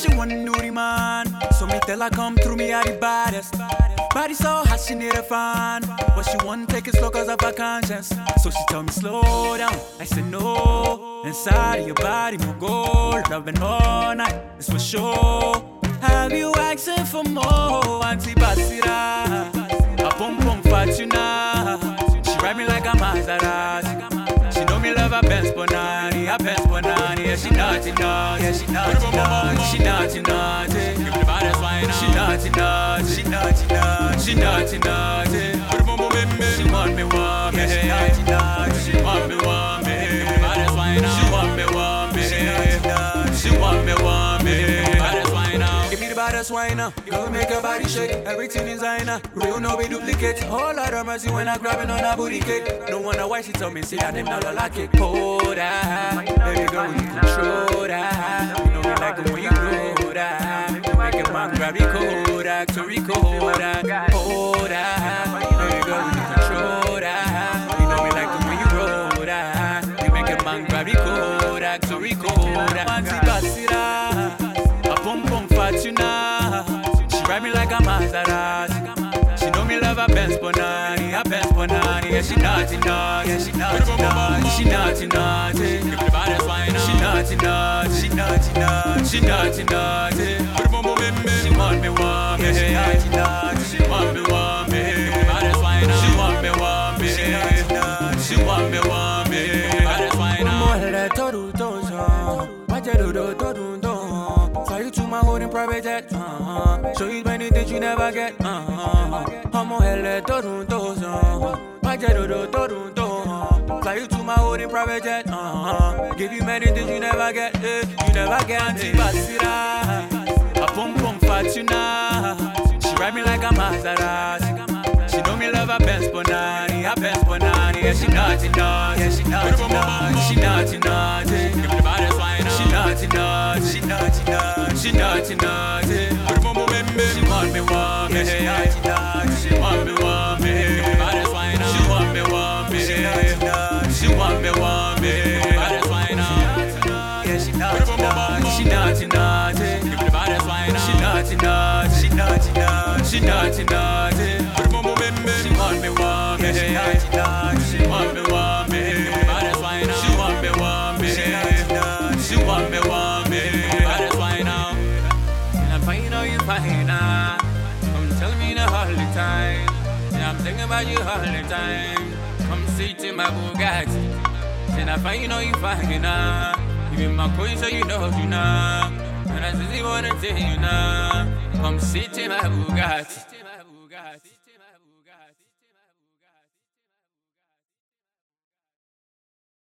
she wanna know the man. Tell her come through me are the baddest. Body so hot she need a fan. But she want take it slow cause of her conscience. So she tell me slow down. I said no. Inside of your body, more gold. Loving all night, it's for sure. Have you asking for more? Auntie Basira. A pum pum fatuna. She ride me like a Maserati. She know me love a Benz Bonani, a Benz Bonani. Yeah, she naughty naughty, yeah, she naughty naughty, she naughty naughty. Give me the baddest whine now. She naughty naughty, she naughty naughty, she naughty naughty. Put it on me, she want me want me, she naughty naughty, she want me want me. Give me the baddest whine now. She want me want me, she naughty naughty, she want me want me. Baddest whine now. Give me the baddest whine now. Girl, make your body shake. Everything is designer. Uh, real no be duplicate. Whole lot of mercy when I grabbing on a booty cake. No wonder why she tell me say I them not like it. Hold that, baby girl, you control that. You know me like it when you that. Make a Kodak to record that. Hold that, baby girl, when you control that. You know me like it when you roll that. You make a man grab Kodak to record that. Fancy Basira, a pum pum fatuna. She ride me like a Maserati. She know me love a Benz Bonani, a Benz Bonani. Yeah, she naughty naughty, yeah, she naughty naughty, she naughty naughty. Naughty naughty, she naughty naughty, she naughty naughty. It on me, she want me want me, she naughty naughty, she want me want me. Give me the baddest whine now. She want me want me, she naughty naughty, she want me want me. Baddest whine now. Mujer todo todo, vaya todo todo todo. Fly you to my hood in private jet, uh-huh. Show you many things you never get, uh-huh. I'm a hell Toronto, Vaya todo todo, Fly you to my in private jet, uh-huh. Give you many things you never get, eh. You never get. Auntie Basira, a pum pum fatuna. She ride me like a Maserati. She know me love a Benz Bonani, a Benz Bonani. Yeah, she naughty naughty, yeah, she naughty naughty, she naughty naughty. Give me the baddest whine. She naughty naughty, she naughty naughty, she naughty naughty. Put it on me, she want me want me, she naughty naughty, me. Baddest whine now. Yeah, she naughty naughty, she naughty naughty. Give me the baddest whine now. She naughty naughty, she naughty naughty, she naughty naughty. Me, she want me want me, she naughty naughty, she want me want me. Give me the baddest whine now. She want me want me, she naughty naughty, she want me want me. Baddest whine now. And I'm fine how you fine now. Come tell me the all the time. Yeah, I'm thinking about you all the time. Come sit in my Bugatti. Then I find how you fine now. Even my coin so you know you now. And I just wanna tell you now. Come sit in my Bugatti.